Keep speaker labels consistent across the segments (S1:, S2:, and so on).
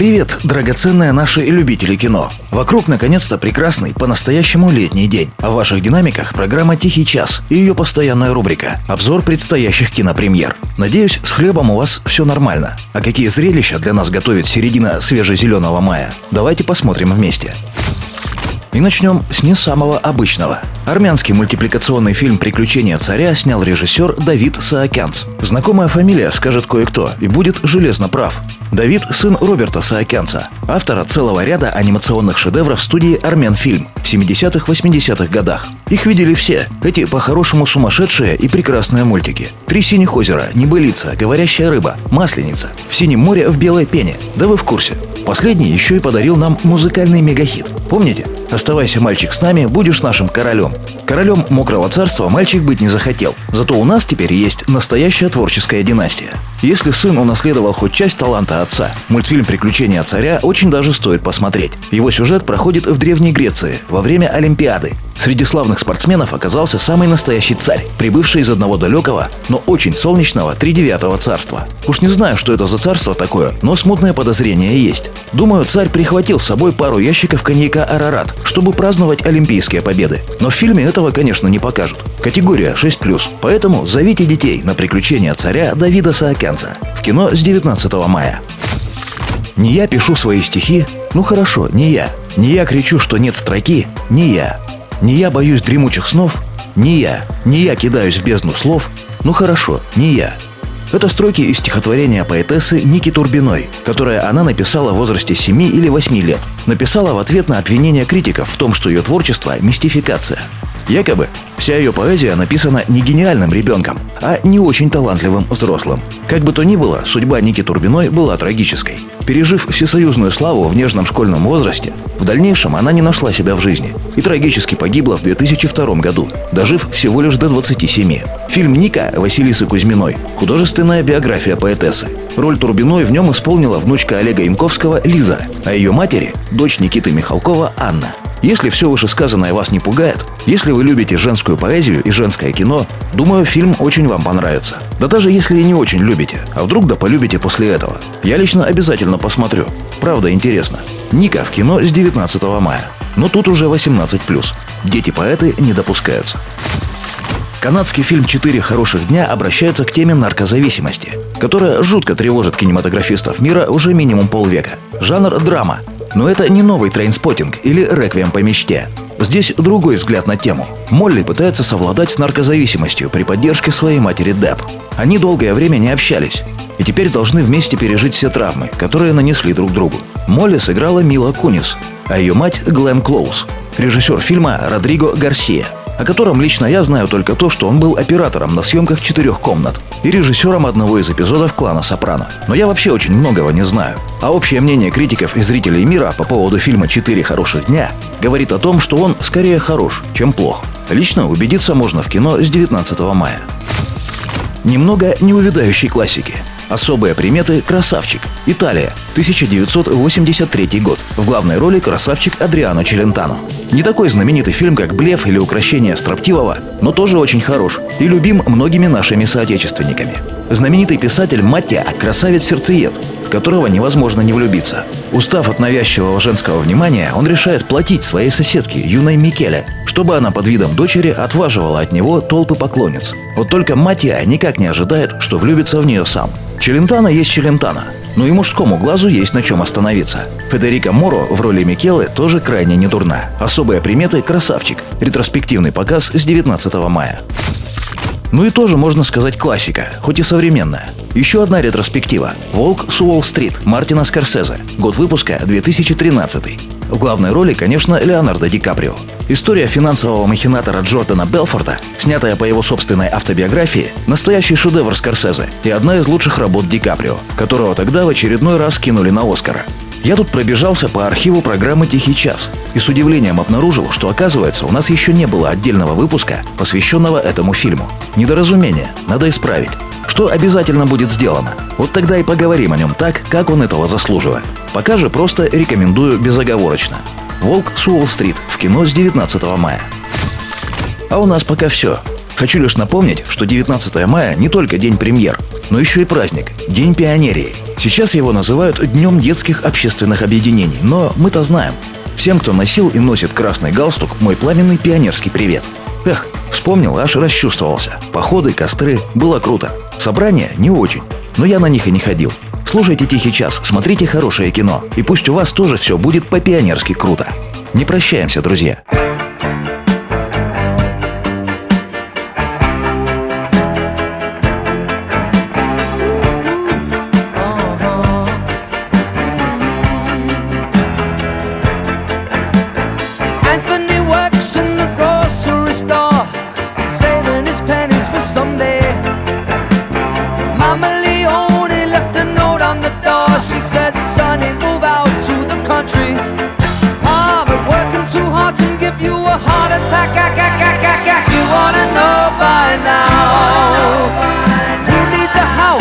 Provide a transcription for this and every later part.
S1: Привет, драгоценные наши любители кино. Вокруг наконец-то прекрасный, по-настоящему летний день. А в ваших динамиках программа «Тихий час» и ее постоянная рубрика «Обзор предстоящих кинопремьер». Надеюсь, с хлебом у вас все нормально. А какие зрелища для нас готовит середина свежезеленого мая? Давайте посмотрим вместе. И начнем с не самого обычного. Армянский мультипликационный фильм «Приключения царя» снял режиссер Давид Саакянц. Знакомая фамилия скажет кое-кто и будет железно прав. Давид – сын Роберта Саакянца, автора целого ряда анимационных шедевров студии «Армен Фильм» в 70-80-х годах. Их видели все, эти по-хорошему сумасшедшие и прекрасные мультики. «Три синих озера», «Небылица», «Говорящая рыба», «Масленица», «В синем море в белой пене». Да вы в курсе. Последний еще и подарил нам музыкальный мегахит. Помните? «Оставайся, мальчик, с нами, будешь нашим королем». Королем Мокрого Царства мальчик быть не захотел. Зато у нас теперь есть настоящая творческая династия. Если сын унаследовал хоть часть таланта отца, мультфильм «Приключения царя» очень даже стоит посмотреть. Его сюжет проходит в Древней Греции во время Олимпиады. Среди славных спортсменов оказался самый настоящий царь, прибывший из одного далекого, но очень солнечного тридевятого царства. Уж не знаю, что это за царство такое, но смутное подозрение есть. Думаю, царь прихватил с собой пару ящиков коньяка «Арарат», чтобы праздновать олимпийские победы. Но в фильме этого, конечно, не покажут. Категория 6+, поэтому зовите детей на приключения царя Давида Саакянца в кино с 19 мая. Не я пишу свои стихи, ну хорошо, не я. Не я кричу, что нет строки, не я. Не я боюсь дремучих снов, не я. Не я кидаюсь в бездну слов, ну хорошо, не я. Это строки из стихотворения поэтессы Ники Турбиной, которое она написала в возрасте 7 или 8 лет. Написала в ответ на обвинение критиков в том, что ее творчество – мистификация. Якобы вся ее поэзия написана не гениальным ребенком, а не очень талантливым взрослым. Как бы то ни было, судьба Ники Турбиной была трагической. Пережив всесоюзную славу в нежном школьном возрасте, в дальнейшем она не нашла себя в жизни и трагически погибла в 2002 году, дожив всего лишь до 27. Фильм «Ника» Василисы Кузьминой – художественная биография поэтессы. Роль Турбиной в нем исполнила внучка Олега Янковского Лиза, а ее матери – дочь Никиты Михалкова Анна. Если все вышесказанное вас не пугает, если вы любите женскую поэзию и женское кино, думаю, фильм очень вам понравится. Да даже если и не очень любите, а вдруг да полюбите после этого. Я лично обязательно посмотрю. Правда, интересно. Ника в кино с 19 мая. Но тут уже 18+. Дети-поэты не допускаются. Канадский фильм «Четыре хороших дня» обращается к теме наркозависимости, которая жутко тревожит кинематографистов мира уже минимум полвека. Жанр – драма, но это не новый Trainspotting или реквием по мечте. Здесь другой взгляд на тему. Молли пытается совладать с наркозависимостью при поддержке своей матери Деб. Они долгое время не общались. И теперь должны вместе пережить все травмы, которые нанесли друг другу. Молли сыграла Мила Кунис, а ее мать Глен Клоуз. Режиссер фильма Родриго Гарсия – о котором лично я знаю только то, что он был оператором на съемках четырех комнат и режиссером одного из эпизодов «Клана Сопрано». Но я вообще очень многого не знаю. А общее мнение критиков и зрителей мира по поводу фильма «Четыре хороших дня» говорит о том, что он скорее хорош, чем плох. Лично убедиться можно в кино с 19 мая. Немного неувядающей классики. Особые приметы «Красавчик». Италия. 1983 год. В главной роли красавчик Адриано Челентано. Не такой знаменитый фильм, как «Блеф» или «Укращение строптивого», но тоже очень хорош и любим многими нашими соотечественниками. Знаменитый писатель Маттия – красавец-сердцеед, в которого невозможно не влюбиться. Устав от навязчивого женского внимания, он решает платить своей соседке, юной Микеле, чтобы она под видом дочери отваживала от него толпы поклонниц. Вот только Маттия никак не ожидает, что влюбится в нее сам. Челентано есть Челентано – но и мужскому глазу есть на чем остановиться. Федерико Моро в роли Микелы тоже крайне не дурна. Особые приметы – красавчик. Ретроспективный показ с 19 мая. Ну и тоже, можно сказать, классика, хоть и современная. Еще одна ретроспектива «Волк с Уолл-стрит» Мартина Скорсезе. Год выпуска 2013. В главной роли, конечно, Леонардо Ди Каприо. История финансового махинатора Джордана Белфорда, снятая по его собственной автобиографии, настоящий шедевр Скорсезе и одна из лучших работ Ди Каприо, которого тогда в очередной раз кинули на Оскара. Я тут пробежался по архиву программы «Тихий час» и с удивлением обнаружил, что оказывается у нас еще не было отдельного выпуска, посвященного этому фильму. Недоразумение, надо исправить. Что обязательно будет сделано? Вот тогда и поговорим о нем так, как он этого заслуживает. Пока же просто рекомендую безоговорочно. «Волк с Уолл-стрит» в кино с 19 мая. А у нас пока все. Хочу лишь напомнить, что 19 мая не только день премьер, но еще и праздник – День пионерии. Сейчас его называют Днем детских общественных объединений, но мы-то знаем. Всем, кто носил и носит красный галстук, мой пламенный пионерский привет. Эх, вспомнил, аж расчувствовался. Походы, костры, было круто. Собрания не очень, но я на них и не ходил. Слушайте «Тихий час», смотрите хорошее кино, и пусть у вас тоже все будет по-пионерски круто. Не прощаемся, друзья.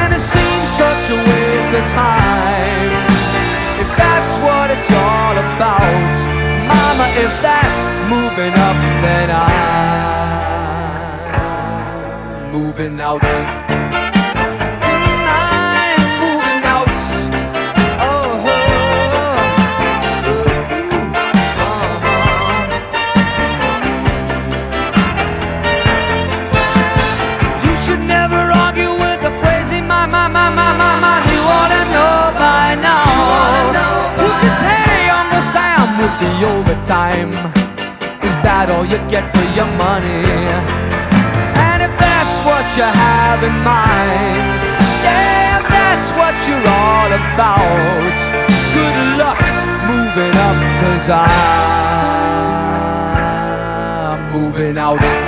S2: And it seems such a waste of time. If that's what it's all about, Mama, if that's moving up, then I'm moving out. All you get for your money? And if that's what you have in mind, if that's what you're all about, good luck moving up, cause I'm moving out.